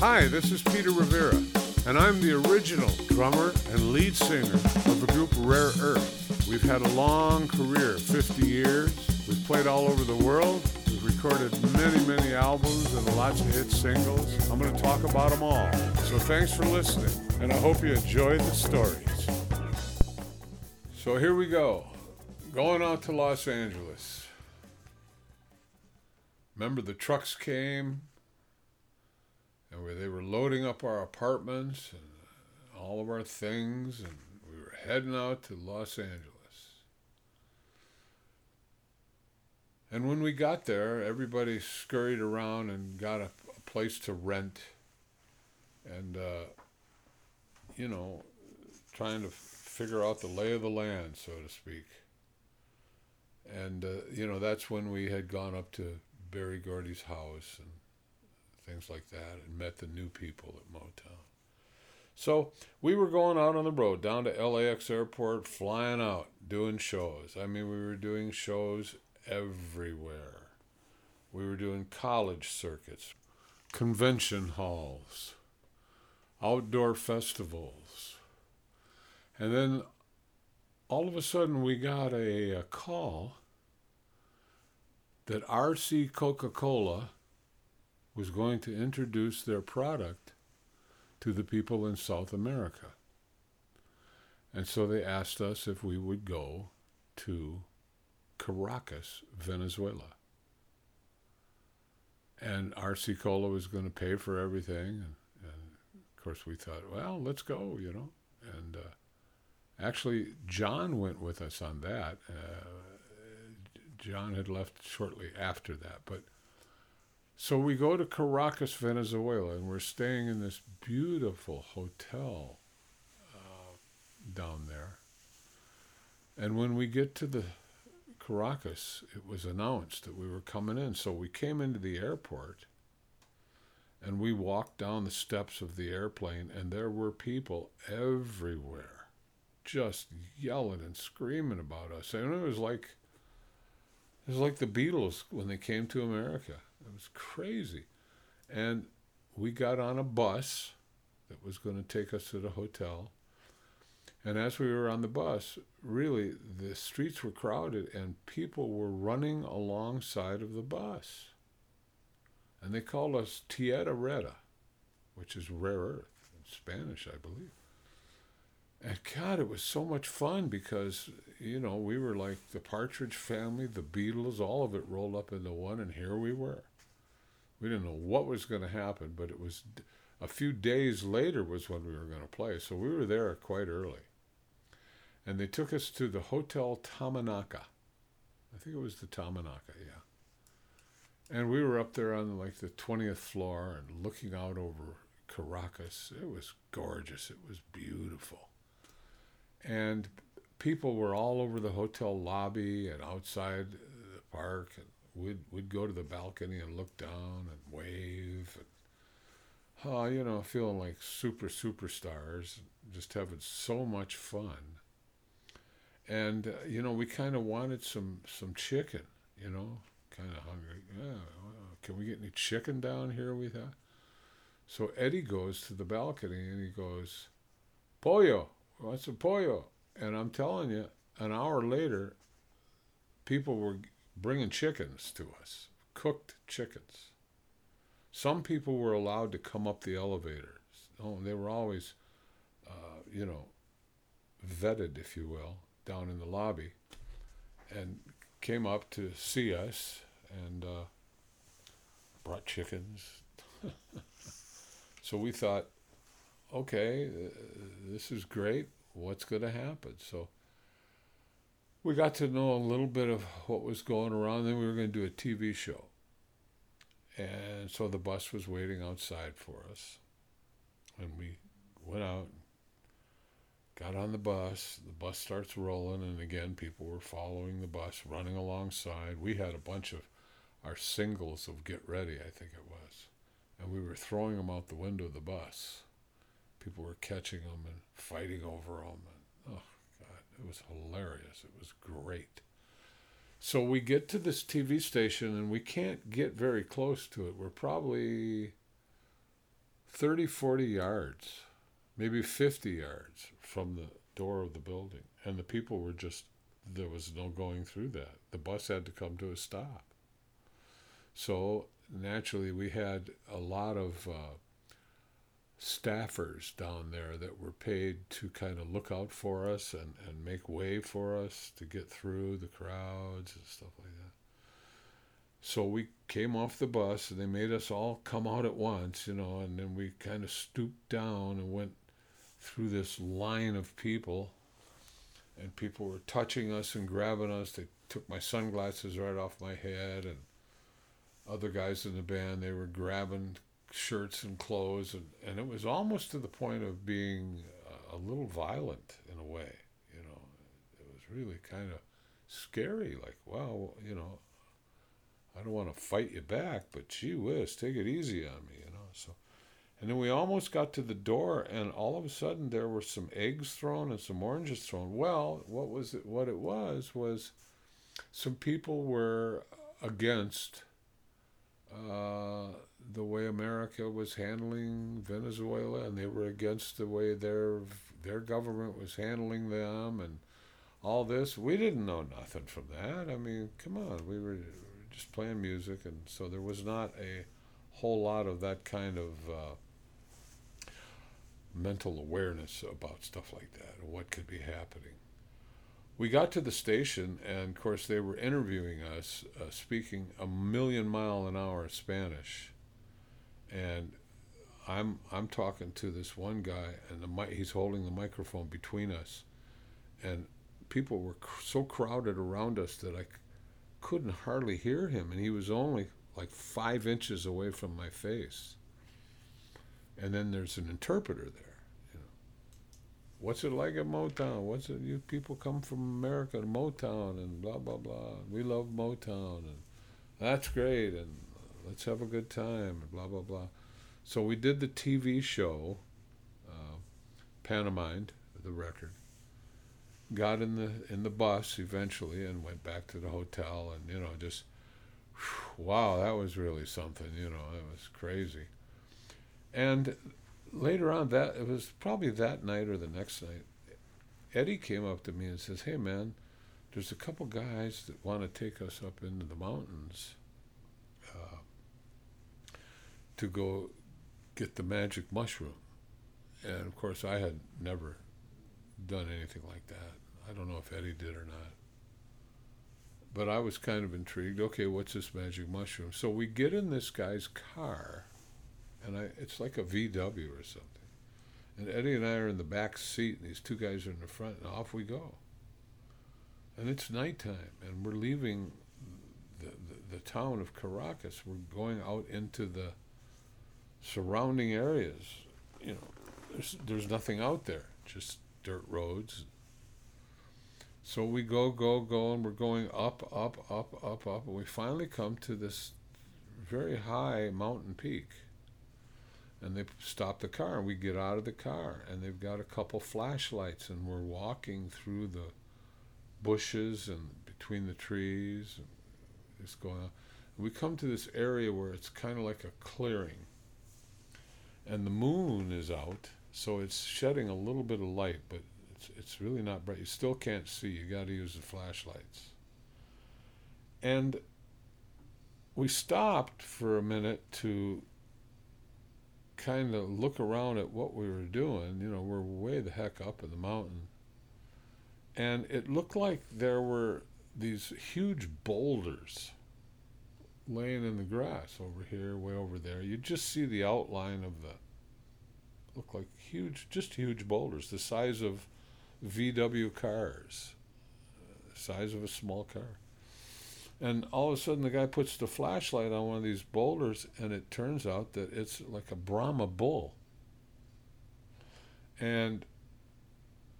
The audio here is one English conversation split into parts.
Hi, this is Peter Rivera, and I'm the original drummer and lead singer of the group Rare Earth. We've had a long career, 50 years. We've played all over the world. We've recorded many, many albums and lots of hit singles. I'm going to talk about them all. So thanks for listening, and I hope you enjoy the stories. So here we go, going out to Los Angeles. Remember the trucks came loading up our apartments and all of our things, and we were heading out to Los Angeles. And when we got there, everybody scurried around and got a, a place to rent, and uh, you know, trying to figure out the lay of the land, so to speak. And uh, you know, that's when we had gone up to Berry Gordy's house and things like that, and met the new people at Motown. So we were going out on the road down to LAX airport, flying out, doing shows. I mean, we were doing shows everywhere. We were doing college circuits, convention halls, outdoor festivals. And then all of a sudden we got a, a call that RC Coca Cola was going to introduce their product to the people in South America. And so they asked us if we would go to Caracas, Venezuela. And RC Cola was going to pay for everything. And, and, of course, we thought, well, let's go, you know. And uh, actually, John went with us on that. Uh, John had left shortly after that. But so we go to Caracas, Venezuela, and we're staying in this beautiful hotel uh, down there. And when we get to the Caracas, it was announced that we were coming in. So we came into the airport and we walked down the steps of the airplane, and there were people everywhere just yelling and screaming about us. And it was like it was like the Beatles when they came to America. It was crazy. And we got on a bus that was going to take us to the hotel. And as we were on the bus, really, the streets were crowded and people were running alongside of the bus. And they called us Tierra Rara, which is rare earth in Spanish, I believe. And God, it was so much fun because, you know, we were like the Partridge family, the Beatles, all of it rolled up into one, and here we were. We didn't know what was going to happen, but it was a few days later was when we were going to play. So we were there quite early. And they took us to the Hotel Tamanaka. I think it was the Tamanaka, yeah. And we were up there on like the 20th floor and looking out over Caracas. It was gorgeous. It was beautiful. And people were all over the hotel lobby and outside the park. And we'd, we'd go to the balcony and look down and wave. And, oh, you know, feeling like super superstars, just having so much fun. And uh, you know we kind of wanted some some chicken you know kind of hungry. Yeah well, can we get any chicken down here we thought? So eddie goes to the balcony and he goes pollo what's a pollo? And i'm telling you an hour later people were bringing chickens to us cooked chickens some people were allowed to come up the elevators oh they were always uh, you know vetted if you will down in the lobby and came up to see us and uh, brought chickens. so we thought, okay, uh, this is great. What's going to happen? So we got to know a little bit of what was going around. Then we were going to do a TV show. And so the bus was waiting outside for us. And we went out got on the bus. The bus starts rolling, and again, people were following the bus, running alongside. We had a bunch of our singles of Get Ready, I think it was, and we were throwing them out the window of the bus. People were catching them and fighting over them. And, oh, it was hilarious. It was great. So we get to this TV station, and we can't get very close to it. We're probably 30, 40 yards, maybe 50 yards from the door of the building. And the people were just, there was no going through that. The bus had to come to a stop. So naturally, we had a lot of uh, staffers down there that were paid to kind of look out for us and, and make way for us to get through the crowds and stuff like that. So we came off the bus and they made us all come out at once, you know, and then we kind of stooped down and went through this line of people. And people were touching us and grabbing us. They took my sunglasses right off my head and other guys in the band, they were grabbing shirts and clothes, and, and it was almost to the point of being a little violent in a way. You know, it was really kind of scary. Like, wow, you know, I don't want to fight you back, but gee whiz, take it easy on me, you know. So, and then we almost got to the door, and all of a sudden there were some eggs thrown and some oranges thrown. Well, what was it? What it was was some people were against. Uh, the way America was handling Venezuela, and they were against the way their their government was handling them, and all this. We didn't know nothing from that. I mean, come on, we were just playing music, and so there was not a whole lot of that kind of uh, mental awareness about stuff like that what could be happening. We got to the station, and of course, they were interviewing us, uh, speaking a million mile an hour Spanish and I'm I'm talking to this one guy, and the he's holding the microphone between us, and people were cr- so crowded around us that I c- couldn't hardly hear him, and he was only like five inches away from my face. And then there's an interpreter there. What's it like at Motown? What's it? You people come from America to Motown, and blah blah blah. We love Motown, and that's great, and let's have a good time, and blah, blah, blah. So we did the TV show, uh, pantomimed the record, got in the in the bus eventually, and went back to the hotel, and you know, just wow, that was really something. You know, it was crazy. And later on, that it was probably that night or the next night. Eddie came up to me and says, "Hey, man." There's a couple guys that want to take us up into the mountains uh, to go get the magic mushroom. And of course, I had never done anything like that. I don't know if Eddie did or not. But I was kind of intrigued. Okay, what's this magic mushroom? So we get in this guy's car, and I, it's like a VW or something. And Eddie and I are in the back seat, and these two guys are in the front, and off we go. And it's nighttime, and we're leaving the, the, the town of Caracas. We're going out into the surrounding areas, you know, there's there's nothing out there, just dirt roads. So we go, go, go, and we're going up, up, up, up, up, and we finally come to this very high mountain peak. And they stop the car, and we get out of the car, and they've got a couple flashlights, and we're walking through the bushes and between the trees, and just going on. We come to this area where it's kind of like a clearing and the moon is out, so it's shedding a little bit of light, but it's it's really not bright. You still can't see. You got to use the flashlights. And we stopped for a minute to kind of look around at what we were doing. You know, we're way the heck up in the mountain. And it looked like there were these huge boulders laying in the grass over here, way over there. You just see the outline of the look like huge, just huge boulders, the size of VW cars, size of a small car. And all of a sudden, the guy puts the flashlight on one of these boulders, and it turns out that it's like a Brahma bull. And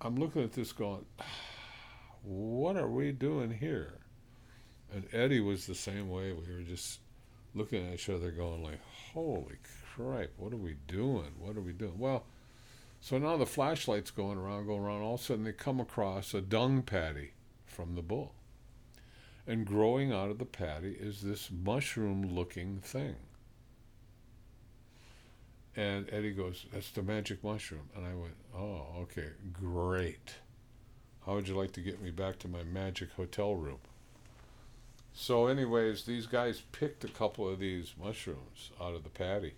I'm looking at this going, what are we doing here? And Eddie was the same way. We were just looking at each other, going like, "Holy cripe! What are we doing? What are we doing?" Well, so now the flashlight's going around, going around. All of a sudden, they come across a dung patty from the bull, and growing out of the patty is this mushroom-looking thing. And Eddie goes, That's the magic mushroom. And I went, Oh, okay, great. How would you like to get me back to my magic hotel room? So, anyways, these guys picked a couple of these mushrooms out of the patty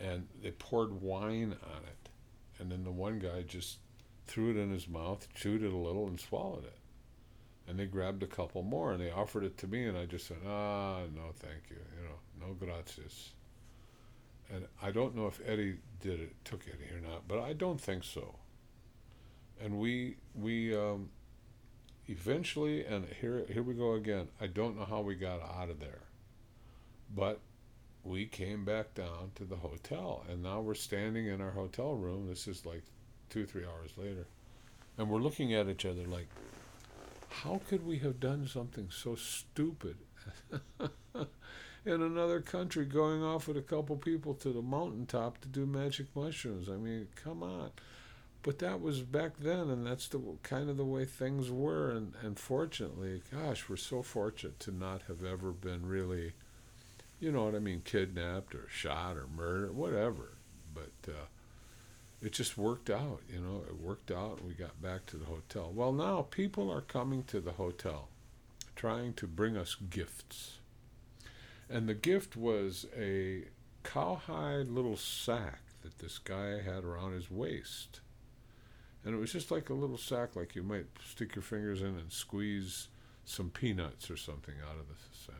and they poured wine on it. And then the one guy just threw it in his mouth, chewed it a little, and swallowed it. And they grabbed a couple more and they offered it to me, and I just said, ah, no, thank you. You know, no gracias. And I don't know if Eddie did it, took Eddie or not, but I don't think so. And we we um, eventually, and here here we go again. I don't know how we got out of there, but we came back down to the hotel, and now we're standing in our hotel room. This is like two three hours later, and we're looking at each other like, how could we have done something so stupid? in another country going off with a couple people to the mountaintop to do magic mushrooms. I mean, come on. But that was back then, and that's the kind of the way things were. And, and fortunately, gosh, we're so fortunate to not have ever been really, you know what I mean, kidnapped or shot or murdered, whatever. But uh, it just worked out, you know, it worked out, we got back to the hotel. Well, now people are coming to the hotel trying to bring us gifts and the gift was a cowhide little sack that this guy had around his waist. And it was just like a little sack, like you might stick your fingers in and squeeze some peanuts or something out of the sack.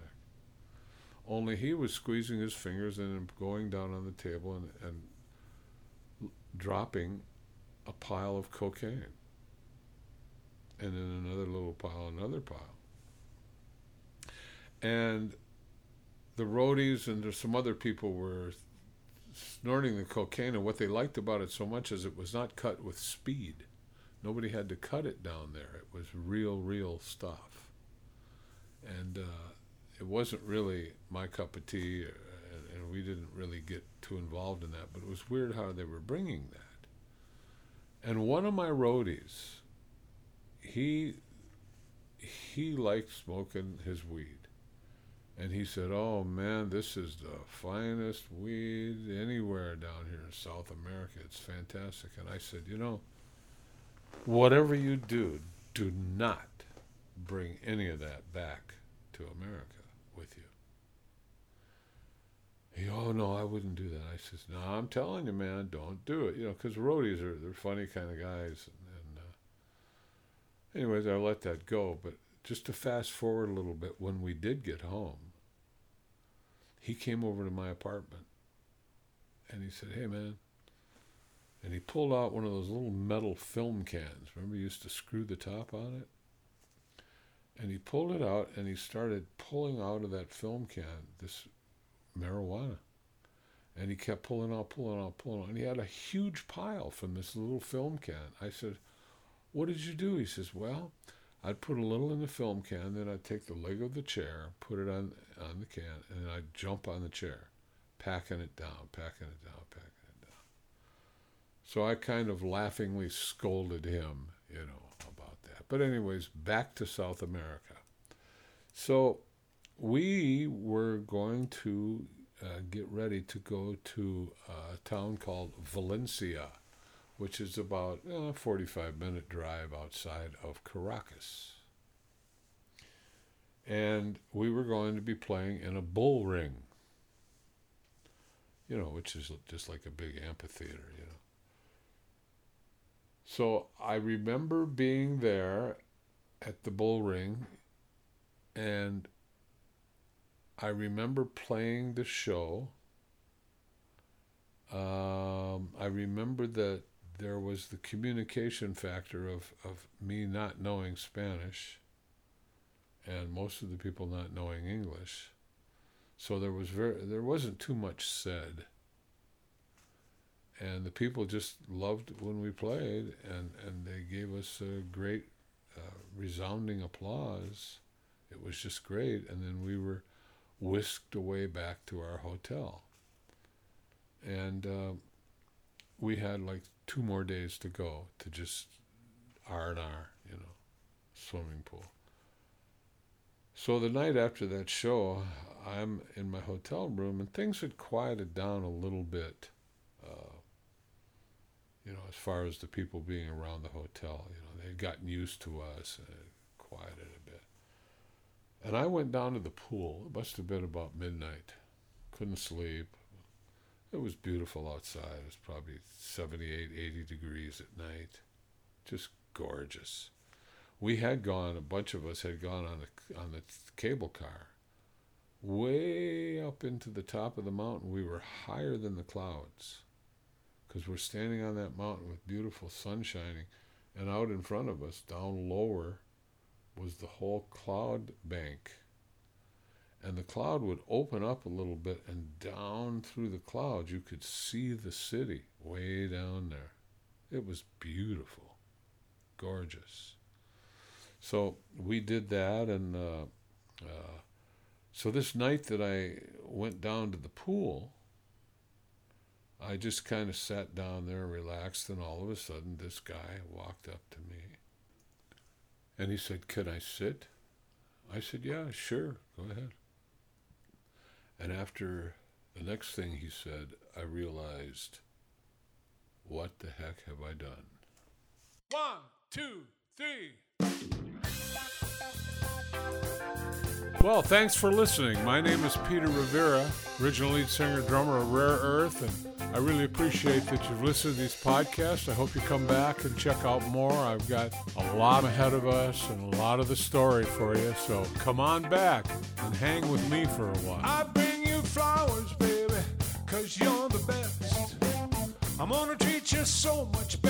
Only he was squeezing his fingers and going down on the table and, and dropping a pile of cocaine. And then another little pile, another pile. And the roadies and there's some other people were snorting the cocaine, and what they liked about it so much is it was not cut with speed. Nobody had to cut it down there. It was real, real stuff, and uh, it wasn't really my cup of tea, uh, and, and we didn't really get too involved in that. But it was weird how they were bringing that. And one of my roadies, he he liked smoking his weed and he said, Oh man, this is the finest weed anywhere down here in South America. It's fantastic. And I said, You know, whatever you do, do not bring any of that back to America with you. He, oh no, I wouldn't do that. I says, no, I'm telling you, man, don't do it. You know, because roadies are they're funny kind of guys. And, and uh, anyways, I let that go. But just to fast forward a little bit, when we did get home, he came over to my apartment and he said, Hey, man. And he pulled out one of those little metal film cans. Remember, you used to screw the top on it? And he pulled it out and he started pulling out of that film can this marijuana. And he kept pulling out, pulling out, pulling out. And he had a huge pile from this little film can. I said, What did you do? He says, Well, I'd put a little in the film can, then I'd take the leg of the chair, put it on on the can, and then I'd jump on the chair, packing it down, packing it down, packing it down. So I kind of laughingly scolded him, you know, about that. But anyways, back to South America. So we were going to uh, get ready to go to a town called Valencia which is about a uh, 45 minute drive outside of Caracas. And we were going to be playing in a bull ring, you know, which is just like a big amphitheater, you know. So I remember being there at the bull ring, and I remember playing the show. Um, I remember that there was the communication factor of, of me not knowing Spanish and most of the people not knowing English. So there was very there wasn't too much said. And the people just loved when we played and, and they gave us a great uh, resounding applause. It was just great. And then we were whisked away back to our hotel. And uh, we had like two more days to go to just R and R, you know, swimming pool. So the night after that show, I'm in my hotel room, and things had quieted down a little bit. Uh, you know, as far as the people being around the hotel, you know, they'd gotten used to us and quieted a bit. And I went down to the pool. It must have been about midnight. Couldn't sleep. It was beautiful outside. It was probably 78, 80 degrees at night. Just gorgeous. We had gone, a bunch of us had gone on the, on the cable car way up into the top of the mountain. We were higher than the clouds because we're standing on that mountain with beautiful sun shining. And out in front of us, down lower, was the whole cloud bank. And the cloud would open up a little bit, and down through the clouds, you could see the city way down there. It was beautiful, gorgeous. So we did that, and uh, uh, so this night that I went down to the pool, I just kind of sat down there, and relaxed, and all of a sudden this guy walked up to me and he said, Can I sit? I said, Yeah, sure, go ahead. And after the next thing he said, I realized, What the heck have I done? One, two, three. Well, thanks for listening. My name is Peter Rivera, original lead singer drummer of Rare Earth, and I really appreciate that you've listened to these podcasts. I hope you come back and check out more. I've got a lot ahead of us and a lot of the story for you, so come on back and hang with me for a while. I bring you flowers, baby, cause you're the best. I'm gonna treat you so much